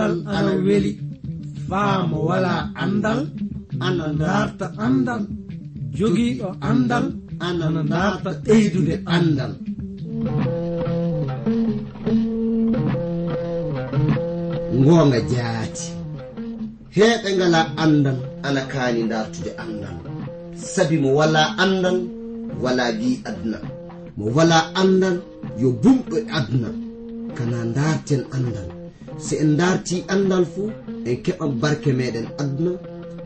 andal ana weli. faamo wala andal. Ana darta andal. Jogiiɗo andal. Ana darta ɓeydude andal. Ngoonga jaati. Heeɓe ngala andal ana kaani dartude andal. Sabi mo wala andal wala gi aduna. Mo wala andal yo bumɗo e aduna. Kana darten andal. si en darti andal fuu en keɓan barke meɗen aduna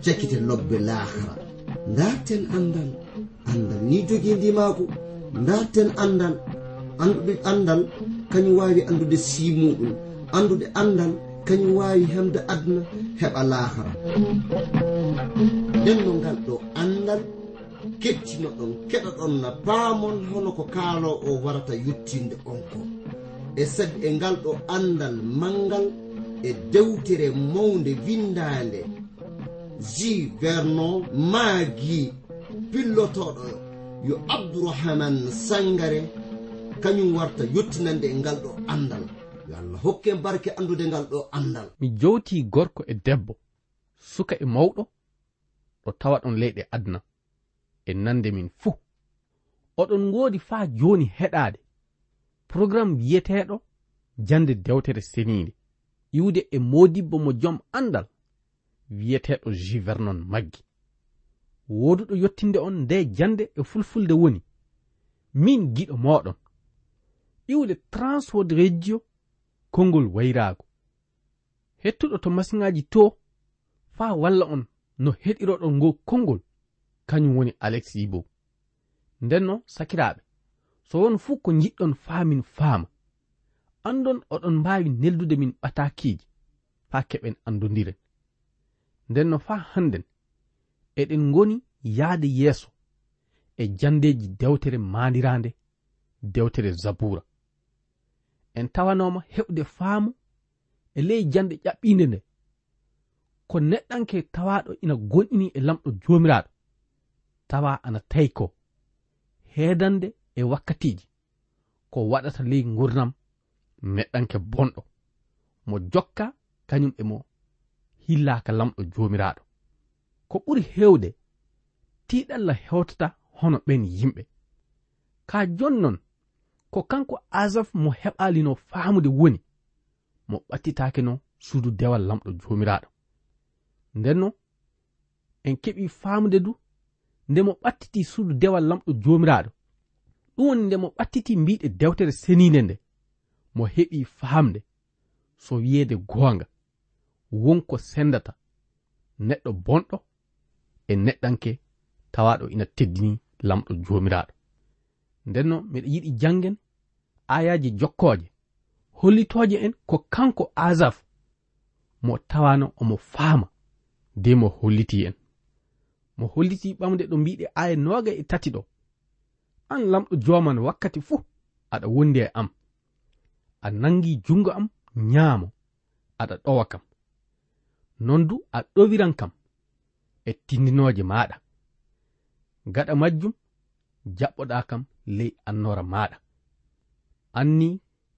cakkite lobbe lahara. Darten andal andal ni jogidimaako darten andal anduɗe andal kañum wawi andude simuɗum. Andude andal kañum wawi hemde aduna heɓa lahara. Nden no ngal ɗo andal kettino ɗon keɗa ɗon na paamon hono ko kaalo o warata yettinde on ko. e sag e ngal ɗo andal mangal e dewtere mawde windande ji vernon maagi pillotoɗo yo abdourahaman sangare kañum warta yettinande e ngal ɗo andal yo allah hokke barke andude ngal ɗo andal mi jowti gorko e debbo suka e mawɗo ɗo tawa ɗon leyɗe adna. E nande min fuu. Oɗon ngoodi faa jooni heɗaade. programme wiyeteɗo jande dewtere senide iwde e modibbo mo joom andal wiyeteɗo juvernon maggi. Woduɗo yottinde on nde jande e fulfulde woni. Min giɗo moɗon. Iwde transwod radio konngol wayrago hettuɗo to masiŋaji to faa walla on no heɗiroɗon ngo konngol. Kañum woni alexis yibo. Nden no so won fuu ko jiɗɗon faamin faama. Andon oɗon mbaawi neldude min ɓatakiiji faa keɓen anndodiren nden no faa hannden eɗen ngoni yahde yeeso e jandeeji dewtere maandiraande dewtere zabura en tawanooma heɓde faamu e ley jande ƴaɓɓiinde nde. Ko neɗɗanke tawaaɗo ina gonɗini e lamɗo joomiraaɗo tawa ana tawi ko. Heedande e wakkatiji ko waɗata ley gurnam neɗɗanke bonɗo. Mo jokka kañum e mo hillaka lamɗo jomiraɗo ko ɓuri hewde tiɗalla hewtata hono ɓen yimɓe. Ka jonnon ko kanko asaf mo heɓalino faamude woni mo ɓattitake no suudu dewal lamɗo jomiraɗo ndenno en keɓi faamude du nde mo ɓattiti suudu dewal lamɗo jomiraɗo ɗum woni nde mo ɓattiti mbiɗe dewtere seninde nde mo heɓi faamde so wiyeede goonga wonko sendata neɗɗo bonɗo e neɗɗanke tawaɗo ina teddini lamɗo joomiraaɗo. Nden noon miɗa yiɗi janngen ayaji jokkooje hollitooje en ko kanko asaf mo tawano omo faama de mo holliti en. Mo holliti ɓamde ɗo mbiɗe aya noga e tati ɗo. an lamɗo joman wakkati fuu aɗa wondi e am. A nangi jungo am nyaamo aɗa ɗowa kam. Non du a ɗowiran kam e tindinoje maɗa gaɗa majjum jaɓɓoɗa kam ley annora maɗa anni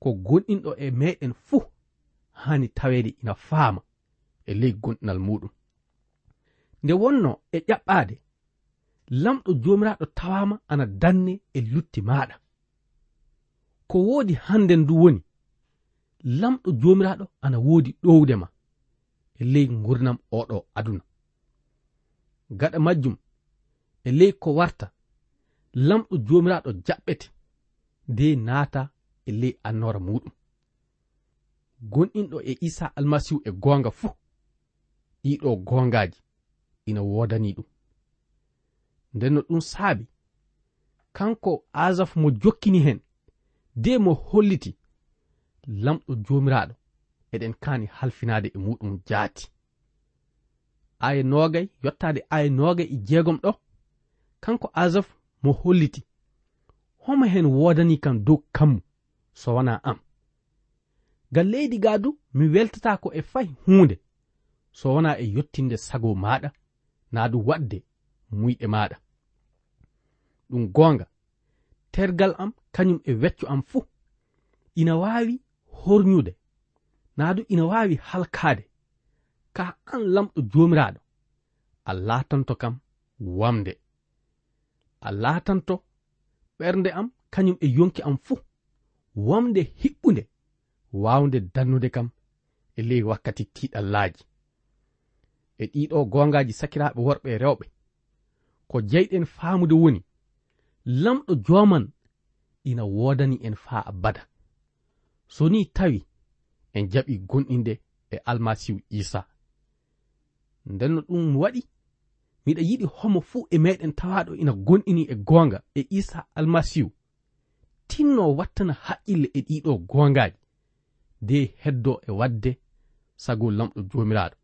ko gonɗinɗo e meɗen fuu hani tawede ina faama e ley gonɗinal muɗum nde wonno e ƴaɓɓade lamɗo jomiraɗo tawama ana danne e lutti maɗa. Ko woodi hannden ndu woni lamɗo jomiraɗo ana woodi ɗowde ma e ley gurnam oɗo aduna. Gaɗa majjum e ley ko warta lamɗo jomiraɗo jaɓɓete nde naata e ley annora muɗum. Gonɗinɗo e isa almasihu e goonga fuu ɗiɗo goongaji ina wodani ɗum. nden no ɗum saabi. Kanko asaf mo jokkini hen de mo holliti lamɗo jomiraɗo eɗen kani halfinade e muɗum jaati. Aya nogay yottade aya nogay e jeegom ɗo. Kanko asaf mo holliti homo hen wodani kam dow kammu so wona am. Ngam leydi ga du mi weltatako e fay hunde so wona e yottinde sago maɗa na du waɗde muyɗe maɗa ɗum gonga tergal am kañum e weccu am fuu. Ina wawi horñude naa du ina waawi halkaade. Ka an lamɗo joomiraaɗo a laatanto kam wamde a laatanto ɓernde am kañum e yonki am fuu. Wamde hiɓɓunde waawde dannude kam e ley wakkati tiiɗallaaji. E ɗiɗo gongaji sakiraaɓe worɓe e rewɓe ko jeyɗen faamude woni lamɗo jooman ina woodani en faa abada. So ni tawi en jaɓi gonɗinde e almasihu isa nden no ɗum waɗi miɗa yiɗi homo fuu e meɗen tawaɗo ina gonɗini e goonga e isa almasihu. Tinno wattana haqqille e ɗiɗo goongaji de heddo e wadde sago lamɗo jomiraɗo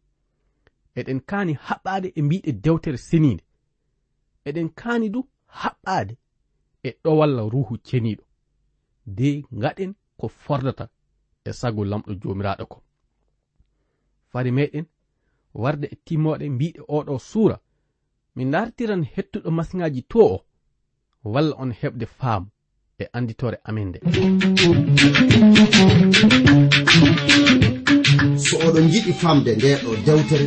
eɗen kaani haɓɓade e mbiɗe dewtere seniinde. eɗen kaani du haɓɓaade e ɗowalla ruhu ceniiɗo. De ngaɗen ko fordata e sago lamɗo joomiraaɗo ko. Fari meɗen warde e timmoɗe mbiɗe oɗo suura mi dartiran hettuɗo masiŋaaji to o walla on heɓde faamu e annditore amin nde. So oɗon jiɗi famde ndeɗo dewtere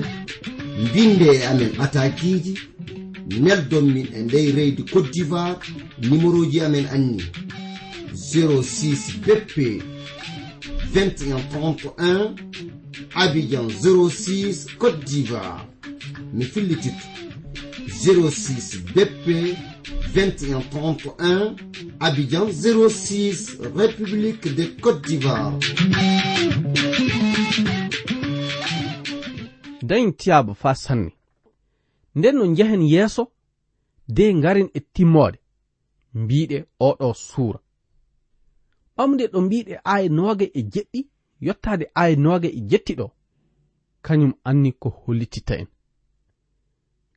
mbinde e amen atakiiji neldon min e ndey reydi cote d'ivoire numéroji amen anni. 06 bp 2131 abidjan 06 cote d'ivoire. Mi fillititto 06 bp 2131 abidjan 06 république de cote d'ivoire. Dañi tiyaba fa sanne nden no njehen yeeso de ngaren e timmode mbiɗe oɗo suura. Ɓamde ɗo mbiɗe aaya nooga e jeɗɗi yottade aaya nooga e jetti ɗo kañum anni ko hollititta en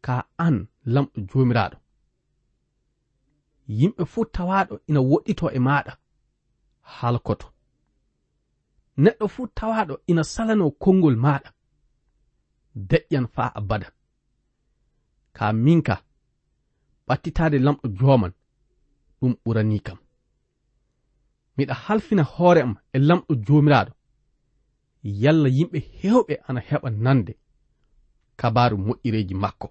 ka an lamɗo jomiraɗo yimɓe fuu tawaɗo ina woɗɗito e maɗa halkoto neɗɗo fuu tawaɗo ina salano konngol maɗa deƴƴan faa abada. ka minka ɓattitade lamɗo joman ɗum ɓurani kam. Miɗa halfina hoore am e lamɗo jomiraɗo yalla yimɓe hewɓe ana heɓa nande kabaru moƴƴireji makko.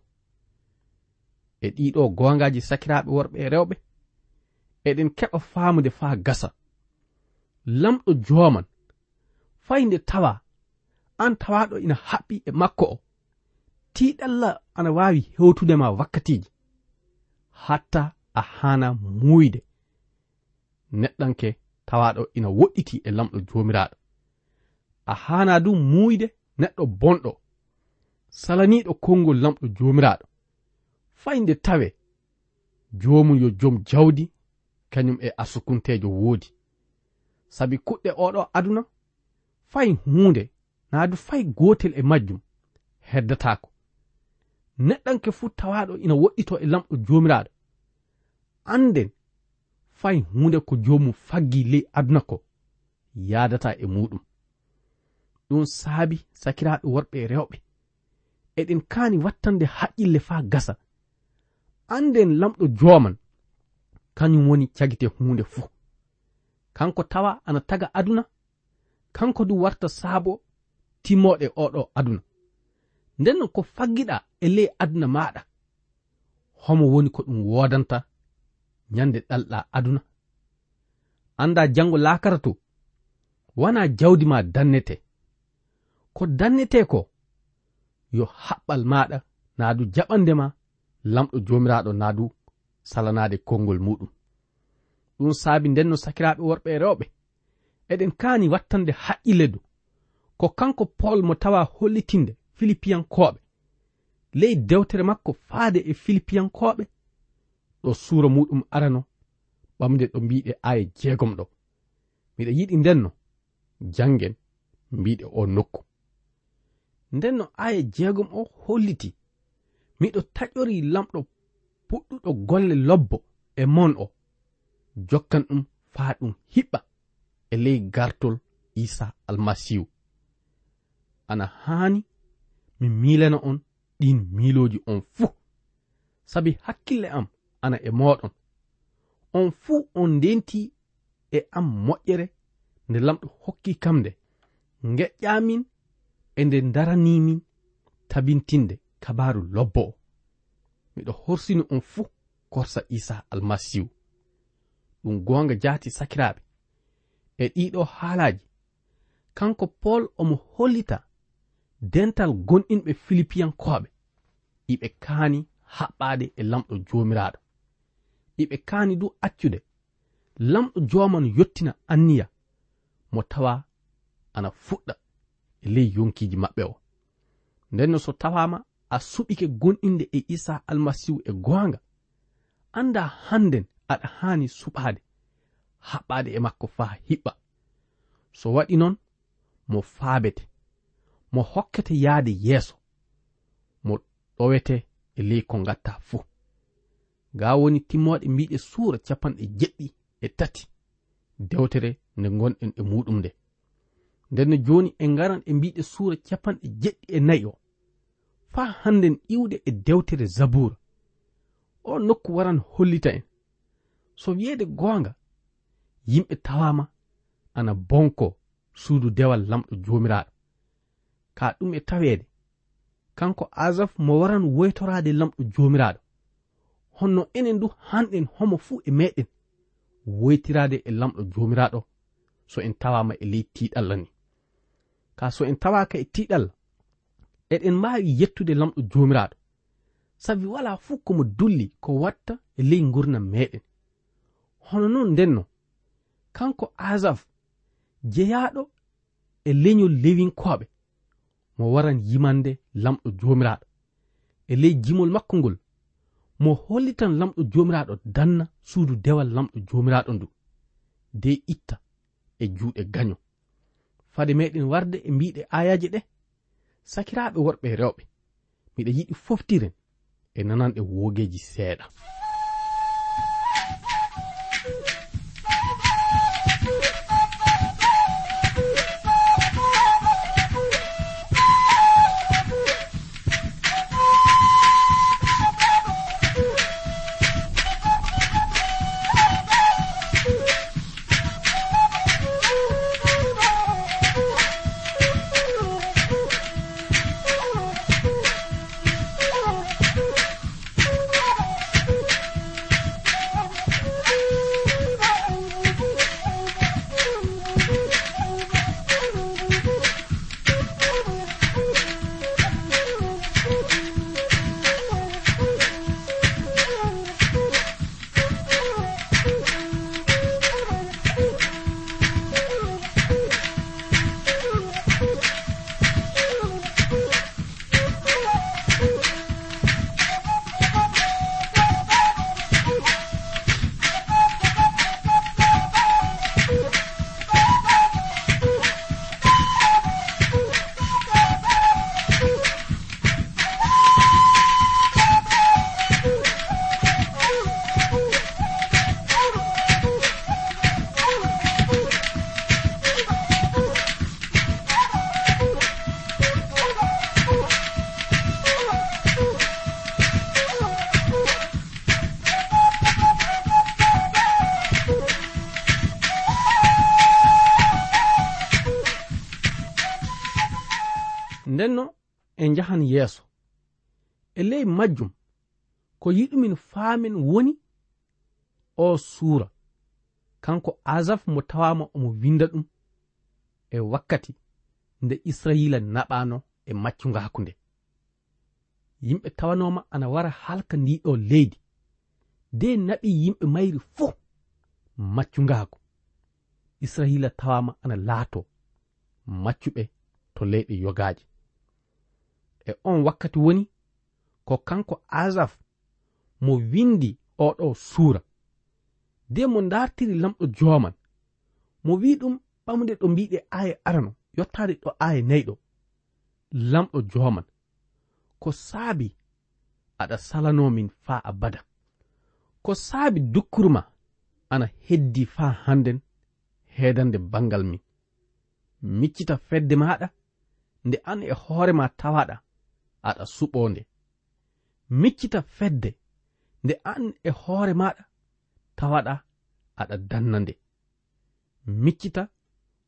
E ɗiɗo gongaji sakiraɓe worɓe e rewɓe eɗen keɓa faamude faa gasa. Lamɗo joman fayde tawa an tawaɗo ina haɓɓi e makko o. tiiɗalla ana waawi hewtude ma wakkatiiji hatta a hana muuyde neɗɗanke tawaɗo ina woɗɗiti e lamɗo joomiraaɗo. A hana du muuyde neɗɗo bonɗo. Salaniɗo konngol lamɗo joomiraaɗo. Fayde tawe joomum yo joom jawdi kañum e asukunteejo woodi. Sabi kuɗɗe oɗo aduna fay huunde naa du fay gootel e majjum heddataako neɗɗanke fuu tawaɗo ina woɗɗito e lamɗo joomiraaɗo anden fay hunde ko joomum faggi ley aduna ko yadata e muɗum. Ɗum saabi sakiraɓe worɓe e rewɓe. Eɗen kaani wattande haqqille faa gasa. Anden lamɗo jooman kañum woni cagite hunde fuu kanko tawa ana taga aduna kanko du warta saabo timmoɗe oɗo aduna. nden ko faggiɗa e ley aduna maɗa. Homo woni ko ɗum wodanta ñande ɗalɗa aduna. Anda jango lakara to wana jawdi ma dannete. Ko dannete ko yo haɓɓal maɗa na du jaɓandema lamɗo jomiraɗo na du salanade konngol muɗum. Ɗum saabi nden no sakiraɓe worɓe e rewɓe. Eɗen kaani wattande haqqille du. Ko kanko pol mo tawa hollitinde filipiyankoɓe ley dewtere makko faade e filipiyankoɓe ɗo suura muɗum arano ɓamde ɗo mbiɗe aya jeegom ɗo. Miɗa yiɗi ndenno jangen mbiɗe o nokku. Ndenno aya jeegom o holliti. Miɗo taƴori lamɗo puɗɗuɗo golle lobbo e mon o. Jokkan ɗum faa ɗum hiɓɓa e ley gartol isa almasihu ana haani mi milana on ɗin miloji on fuu. Sabi hakkille am ana e moɗon on fuu on ndenti e am moƴƴere nde lamɗo hokki kam nde geƴƴamin e nde daranimin tabintinde kabaru lobbo. O miɗo horsini on fuu korsa isa almasihu ɗum gonga jaati sakiraɓe e ɗiɗo haalaji kanko pol omo hollita dental gonɗinɓe filipiyankoɓe. Iɓe kaani haɓɓade e lamɗo jomiraɗo iɓe kaani du accude. Lamɗo joman yottina anniya. Mo tawa ana fuɗɗa e ley yonkiji maɓɓe o. Ndenno so tawama a suɓike gonɗinde e isa almasihu e goonga anda hannden aɗa haani suɓade haɓɓade e makko faa hiɓɓa. So waɗi noon mo faabete. mo hokkete yahde yeeso. Mo ɗowete e ley ko ngatta fuu. Ga woni timmoɗe mbiɗe suura capanɗe jeɗɗi e tati dewtere nde gonɗen e muɗum nde. Nden no joni en ngaran e mbiɗe suura capanɗe jeɗɗi e nayi o faa hannden iwde e dewtere zabura o nokku waran hollita en. So wiyeede goonga yimɓe tawama ana bonko suudu dewal lamɗo joomiraaɗo. ka ɗum e taweede. Kanko asaf mo waran woytoraade lamɗo joomiraaɗo. Honno enen du hanɗen homo fuu e meɗen woytiraade e lamɗo joomiraaɗo. So en tawama e ley tiiɗalla ni. Ka so en tawaka e tiiɗal eɗen mbaawi yettude lamɗo joomiraaɗo. Sabi wala fuu komo dulli ko watta e ley gurdam meɗen hono noon ndenno kanko asaf jeyaɗo e leñol lewinkoɓe. mo waran yimande lamɗo jomiraɗo. E ley jimol makko ngol mo hollitan lamɗo jomiraɗo danna suudu dewal lamɗo jomiraɗo ndu de itta e juuɗe gaño. Fade meɗen warde e mbiɗe ayaji ɗe sakiraɓe worɓe rewɓe miɗa yiɗi foftiren e nananɗe woogeeji seeɗa. ndenno en njahan yeeso. E ley majjum ko yiɗumin faamin woni o suura. Kanko asaf mo tawama omo winda ɗum e wakkati nde israila naɓano e maccungaku nde yimɓe tawanoma ana wara halka ndiɗo leydi. De naɓi yimɓe mayri fuu maccungaku israila tawama ana laato maccuɓe to leyɗe yogaji e on wakkati woni ko kanko asaf mo windi oɗo suura. De mo dartiri lamɗo joman mo wi ɗum ɓamde ɗo mbiɗe aya arano yottade ɗo aya nayɗo lamɗo joman ko saabi aɗa salanomin faa abada. Ko saabi dukkurma ana heddi faa hannden heedande bangal min. Miccita fedde maɗa nde an e hoorema tawaɗa aɗa suɓonde miccita fedde nde an e hoore maɗa tawaɗa aɗa danna nde. Miccita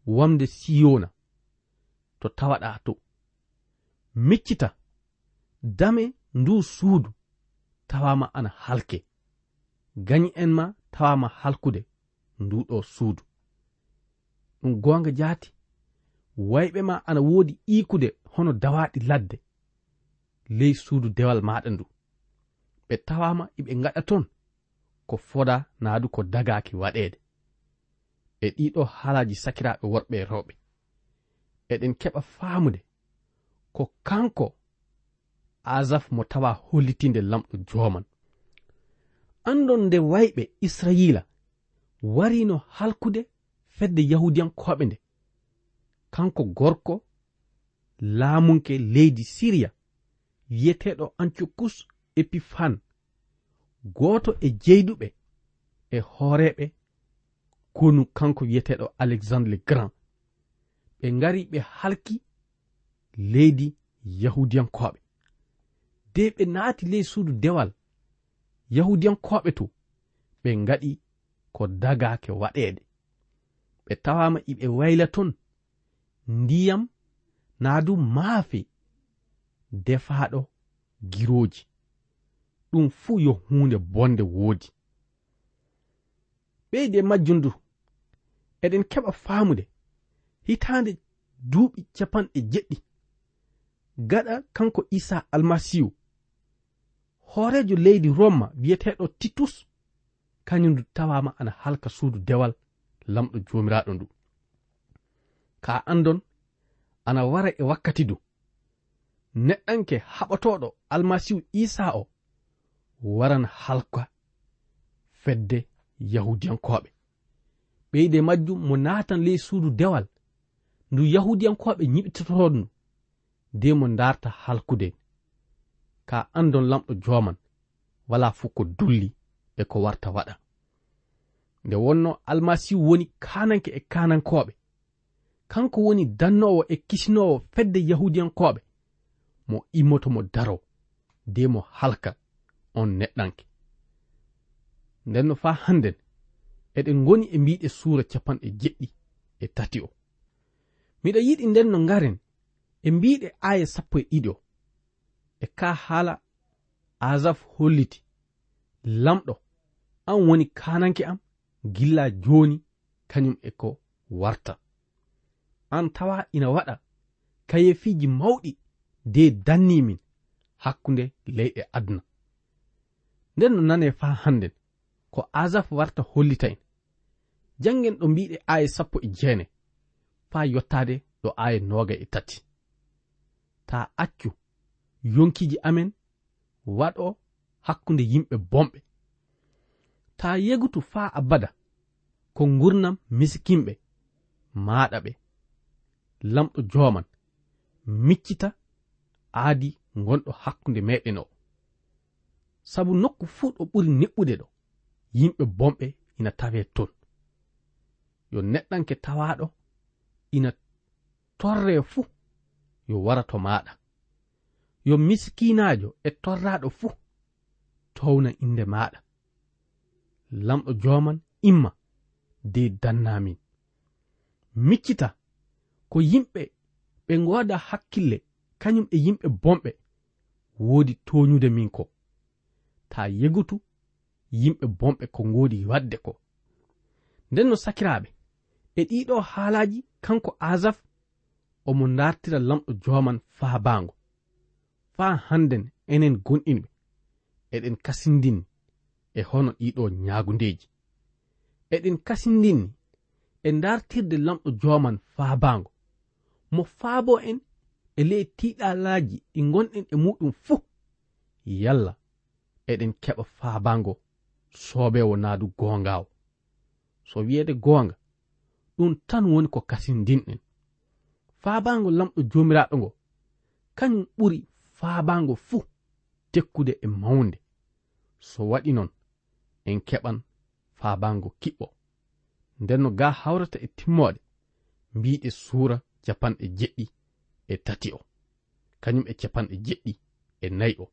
wamde siyona to tawaɗa to. Miccita dame ndu suudu tawama ana halke. Gañi en ma tawama halkude nduɗo suudu. Ɗum gonga jaati wayɓe ma ana woodi iikude hono dawaɗi ladde. ley suudu dewal maɗa ndu. Ɓe tawama iɓe gaɗa ton ko foda naadu ko dagaki waɗede e ɗiɗo haalaji sakiraɓe worɓe e rewɓe. Eɗen keɓa faamude ko kanko asaf mo tawa hollitinde lamɗo joman andon nde wayɓe israila warino halkude fedde yahudiyankoɓe nde. Kanko gorko laamunke leydi siriya wiyeteɗo antiokus epifan goto e jeyduɓe e hooreɓe konu kanko wiyeteɗo alexandre le grand. Ɓe ngari ɓe halki leydi yahudiyankoɓe de ɓe naati ley suudu dewal yahudiyankoɓe to ɓe ngaɗi ko dagake waɗede ɓe tawama iɓe wayla ton ndiyam naa du maafe defaɗo giroji ɗum fuu yo hunde bonde woodi. Ɓeyde majjum ndu eɗen keɓa faamude hitande duuɓi capanɗe jeɗɗi. Gaɗa kanko isa almasihu hoorejo leydi roma wiyeteɗo titus. Kañum ndu tawama ana halka suudu dewal lamɗo jomiraɗo ndu. Ka andon ana wara e wakkati du neɗɗanke haɓotoɗo almasihu isa o waran halka fedde yahudiyankoɓe. Ɓeyde majjum mo natan ley suudu dewal ndu yahudiyankoɓe ñiɓitotoɗo nde mo darta halkude. Ka andon lamɗo joman wala fuu ko dulli e ko warta waɗa. Nde wonno almasihu woni kananke e kanankoɓe kanko woni dannowo e kisinowo fedde yahudiyankoɓe. mo immoto mo daro de mo halka on neɗɗanke. Nden no fa hannden eɗen ngoni e mbiɗe suura capanɗe jeɗɗi e tati o. Miɗa yiɗi nden no ngaren e mbiɗe aya sappo e ɗiɗi o e ka haala asaf holliti lamɗo an woni kananke am gilla joni kañum e ko warta. An tawa ina waɗa kayefiji mawɗi de danni min hakkunde leyɗe aduna. Nden no nane fa hannden ko asaf warta hollita en janngen ɗo mbiɗe aya sappo e jeene faa yottaade ɗo aya nooga e tati. Ta accu yonkiji amen waɗo hakkunde yimɓe bomɓe. Ta yegutu faa abada ko ngurnam miskinɓe maaɗa ɓe. Lamɗo jooman miccita aadi gonɗo hakkunde meɗen o. Sabu nokku fuu ɗo ɓuri neɓɓude ɗo yimɓe bomɓe ina tawe ton. Yo neɗɗanke tawaɗo ina torre fuu yo wara to maɗa yo miskinajo e torraɗo fuu towna inde maɗa lamɗo joman imma de dannamin miccita ko yimɓe ɓe gooda hakkille kañum e yimɓe bomɓe woodi toñude min ko. Ta yegutu yimɓe bomɓe ko ngoodi wadde ko. Nden no sakiraaɓe e ɗiɗo haalaji kanko asaf omo dartira lamɗo joman faa baango. Faa hannden enen gonɗinɓe eɗen kasindinni e hono ɗiɗo ñaagundeji eɗen kasindinni e dartirde lamɗo joman faa baango. Mo faabo en e ley tiɗalaji ɗi gonɗen e muɗum fuu yalla eɗen keɓa faabango soobewo naadu goongawo. So wiyeede goonga ɗum tan woni ko kasindinɗen. Faabango lamɗo joomiraaɗo ngo kañum ɓuri faabango fuu tekkude e mawnde. So waɗi noon en keɓan faabango kiɓɓo. Nden no ga hawrata e timmoode mbiɗe suura japanɗe jeɗɗi. e tati o. Kañum e capanɗe jeɗɗi e nayi o.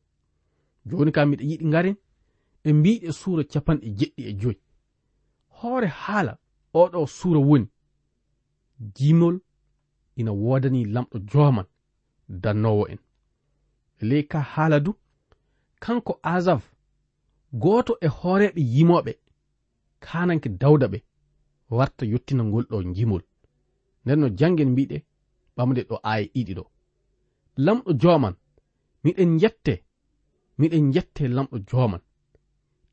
Joni kam miɗa yiɗi ngaren e mbiɗe suura capanɗe jeɗɗi e joyi. Hoore haala oɗo suura woni jimol ina woodani lamɗo joman dannowo en. Ley ka haala du kanko asaf gooto e hooreɓe yimoɓe kananke dawda ɓe warta yettina ngol ɗo jimol nden no jangen mbiɗe ɓamde ɗo aya ɗiɗi ɗo. Lamɗo joman miɗen jette miɗen jette lamɗo joman.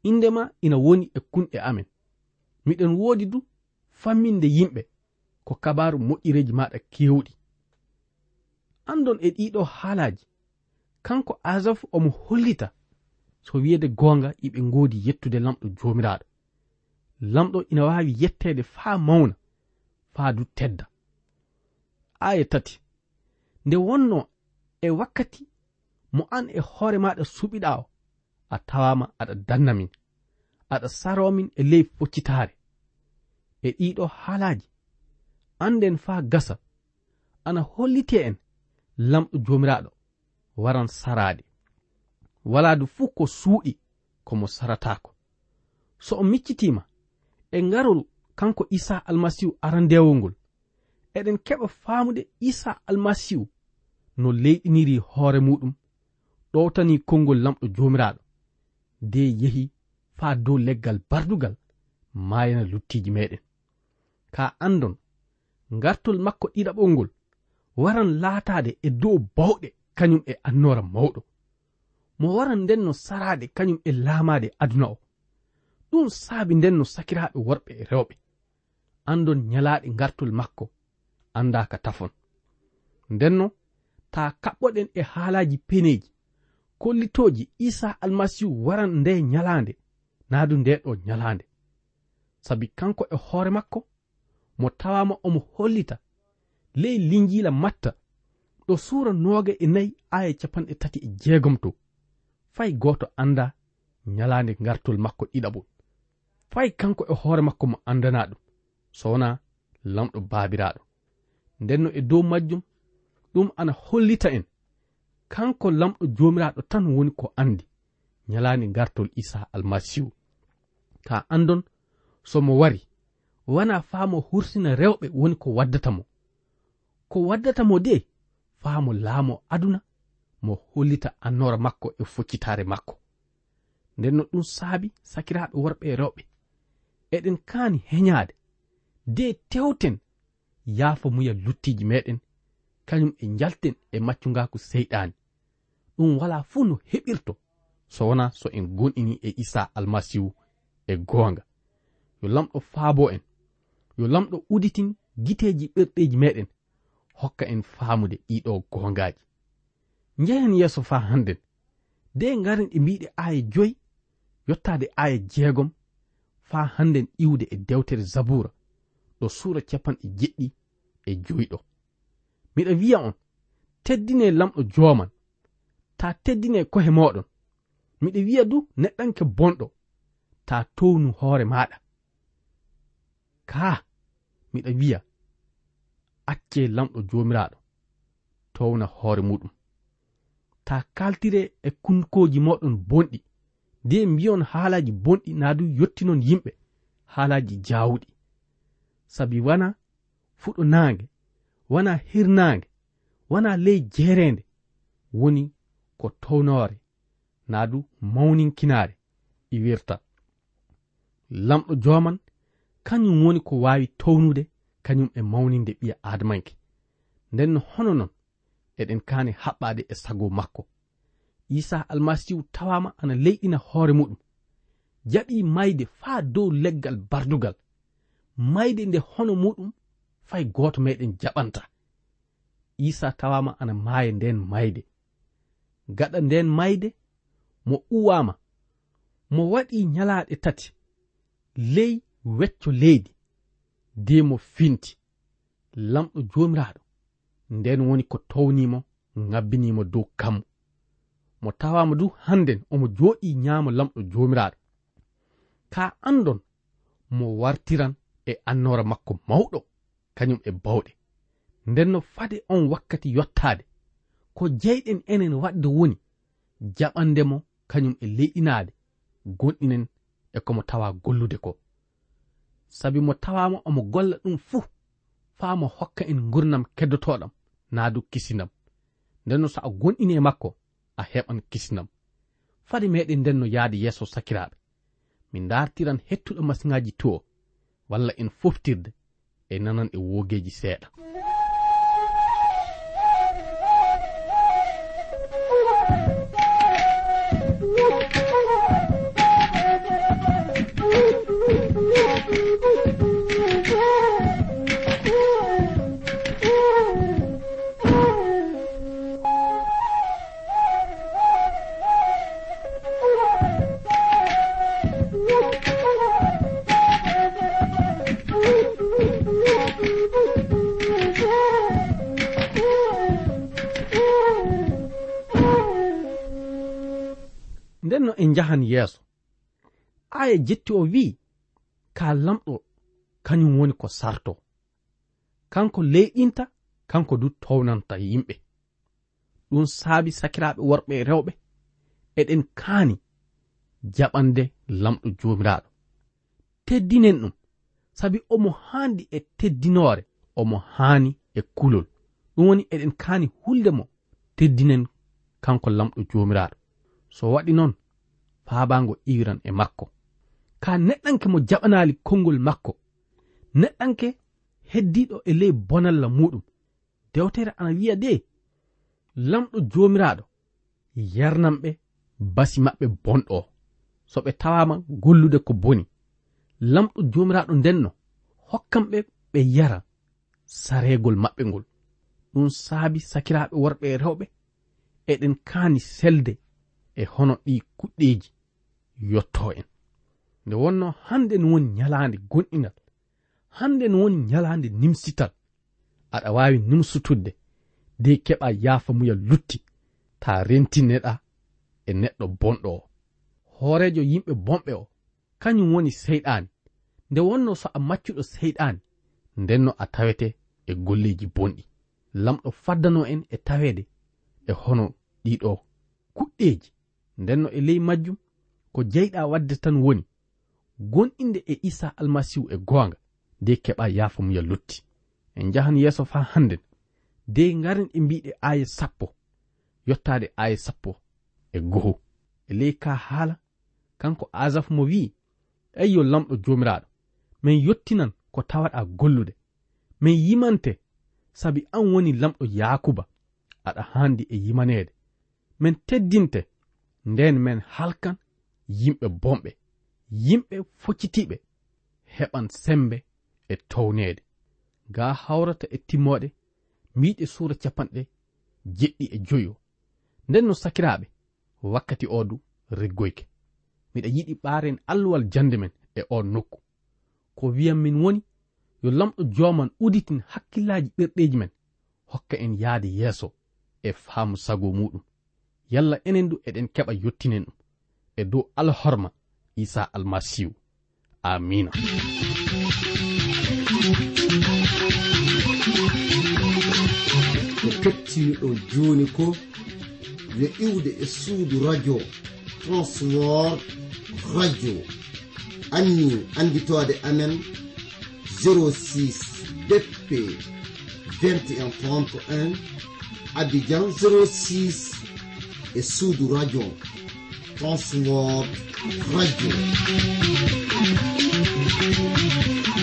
Indema ina woni e kunɗe amen. Miɗen woodi du famminde yimɓe ko kabaru moƴƴireji maɗa kewɗi. Andon e ɗiɗo haalaji kanko asaf omo hollita so wiyede gonga iɓe ngoodi yettude lamɗo jomiraɗo lamɗo ina wawi yettede faa mawna faa du tedda. aya tati. Nde wonno e wakkati mo an e hoore maɗa suɓiɗa o a tawama aɗa dannamin aɗa saromin e ley foccitaare e ɗiɗo haalaji anden faa gasa ana hollite en lamɗo jomiraɗo waran saraade. Walaadu fuu ko suuɗi komo saratako so o miccitima e ngarol kanko isa almasihu arandewol ngol eɗen keɓa faamude isa almasihu no leyɗiniri hoore muɗum. Ɗowtani konngol lamɗo joomiraaɗo. De yehi faa dow leggal bardugal maayana luttiiji meɗen. Ka andon ngartol makko ɗiɗaɓol ngol waran laataade e dow bawɗe kañum e annora mawɗo. Mo waran nden no saraade kañum e laamaade aduna o. Ɗum saabi nden no sakiraaɓe worɓe e rewɓe. Andon nyalaaɗe ngartol makko. andaka tafon. Ndenno ta kaɓɓoɗen e haalaji peneji kollitoji isa almasihu waran nde nyalaande naadu nde ɗo nyalaande sabi kanko e hoore makko mo tawama omo hollita ley linjila matta ɗo suura nooga e nayi aya capanɗe tati e jeegom to. Fay gooto anda nyalaande ngartol makko ɗiɗaɓol fay kanko e hoore makko mo andana ɗum. So wona lamɗo baabiraɗo ndenno e dow majjum ɗum ana hollita en. Kanko lamɗo jomiraɗo tan woni ko andi ñalaani ngartol isa almasihu. Ta andon somo wari wona faamo hursina rewɓe woni ko waddata mo. Ko waddata mo de faamo laamo aduna mo hollita annora makko e foccitare makko. Nden no ɗum saabi sakiraɓe worɓe e rewɓe eɗen kaani heñaade. De tewten yaafa muya luttiji meɗen. Kañum e jalten e maccungaku seyɗani. Ɗum wala fuu no heɓirto. So wona so en gonɗini e isa almasihu e goonga. Yo lamɗo faabo en. Yo lamɗo uditin giteji ɓerɗeji meɗen. Hokka en faamude ɗiɗo goongaji. Njehen yeeso fa hannden. De ngaren e mbiɗe aaya joyi yottaade aaya jeegom faa hannden iwde e dewtere zabura. ɗo suura capanɗe jeɗɗi e joyiɗo. Miɗa wiya on teddine lamɗo joman ta teddine kohe moɗon. Miɗa wiya du neɗɗanke bonɗo ta townu hoore maɗa. Ka miɗa wiya acce lamɗo jomiraɗo towna hoore muɗum. Ta kaltire e kunkoji moɗon bonɗi nde mbiyon haalaji bonɗi naa du yottinon yimɓe haalaji jawuɗi sabi wana fuɗo naange wana hirnaange wana ley jeerende woni ko townoore naa du mawninkinaare wirta. Lamɗo jooman kañum woni ko waawi townude kañum e mawninde ɓiya aadamanke nden no hono noon eɗen kaani haɓɓaade e sago makko. Isa almasihu tawama ana leyɗina hoore muɗum. Jaɓi mayde faa dow leggal bardugal mayde nde hono muɗum fay gooto meɗen jaɓanta. Isa tawama ana maaya nden mayde. Gaɗa nden mayde mo uwama mo waɗi nyalaɗe tati. Ley wecco leydi de mo finti. Lamɗo jomiraɗo nden woni ko townimo ngabbinimo dow kammo. Mo tawama du hannden omo jooɗi ñaamo lamɗo jomiraɗo. Ka andon mo wartiran e annora makko mawɗo kañum e bawɗe. Nden no fade on wakkati yottaade ko jeyɗen enen waɗde woni jaɓandemo kañum e leyɗinaade gonɗinen e komo tawa gollude ko. Sabi mo tawama omo golla ɗum fuu faa mo hokka en gurnam keddotoɗam naa du kisinam. Ndenno so a gonɗini e makko a heɓan kisinam. Fade meɗen ndenno yahde yeeso sakiraaɓe. Min dartiran hettuɗo masiŋaji to walla en foftirde e nanan e wogeji seeɗa. no en njahan yeeso? Aya jetti o wi'i ka lamɗo kañum woni ko sarto. Kanko leyɗinta kanko du townanta yimɓe. Ɗum saabi sakiraaɓe worɓe e rewɓe eɗen kaani jaɓande lamɗo joomiraaɗo. Teddinen ɗum sabi omo haandi e teddinoore omo haani e kulol. Ɗum woni eɗen kaani hulde mo teddinen kanko lamɗo joomiraaɗo. So waɗi noon faaɓago iwiran e makko. Ka neɗɗanke mo jaɓanali konngol makko. Neɗɗanke heddiɗo e ley bonalla muɗum dewtere ana wiya de lamɗo jomiraɗo yarnamɓe basi maɓɓe bonɗo. So ɓe tawama gollude ko boni. Lamɗo jomiraɗo ndenno hokkamɓe ɓe yara saregol maɓɓe ngol. Ɗum saabi sakiraɓe worɓe e rewɓe eɗen kaani selde e hono ɗi kuɗɗeji yotto en. Nde wonno hande no woni ñalaande gonɗinal hande no woni ñalaande nimsital aɗa wawi nimsutudde de keɓa yaafa muyal lutti ta rentineɗa e neɗɗo bonɗo o. Hoorejo yimɓe bonɓe o kañum woni seyɗani nde wonno so a maccuɗo seyɗani ndenno a tawete e golleji bonɗi. Lamɗo faddano en e tawede e hono ɗiɗo kuɗɗeji ndenno e ley majjum ko jeyɗa wadde tan woni gonɗinde e isa almasihu e goonga de keɓa yaafa mum ya en jahan yeeso fa hannden de ngaren e mbiɗe aaya sappo yottaade aaya sappo e goho. E ley ka haala kanko asaf mo wi'i eyyo lamɗo joomiraaɗo min yottinan ko tawaɗa gollude. Min yimante sabi an woni lamɗo yakuba aɗa handi e yimanede min teddinte nden men halkan yimɓe bomɓe yimɓe foccitiɓe heɓan sembe e townede ga hawrata e timmoɗe miiƴe suura capanɗe jeɗɗi e joyo. Nden no sakiraɓe wakkati o du reggoyke miɗa yiɗi ɓaaren alluwal jande men e o nokku. Ko wiyam min woni yo lamɗo joman uditin hakkillaji ɓerɗeji men hokka en yahde yeeso e faamu sago muɗum yalla enen du eɗen keɓa yottinen ɗum. E dow alhorma isa almasihu. Amina. Ko kettiniɗo joni ko yo iwde e suudu radio transwor radio. Anni anditode amen 06 bp 21 31 abidjan 06 e suudu radio. Transword radio.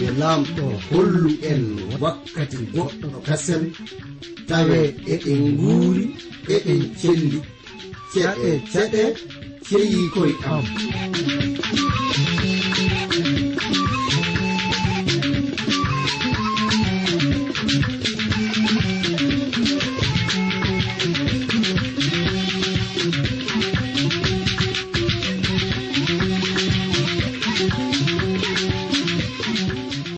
Yo laamɗo hollu en wakkati goɗɗo ɗo kasen tawe eɗen nguuri eɗen celli. Ceɗe ceɗe ceyi koye am.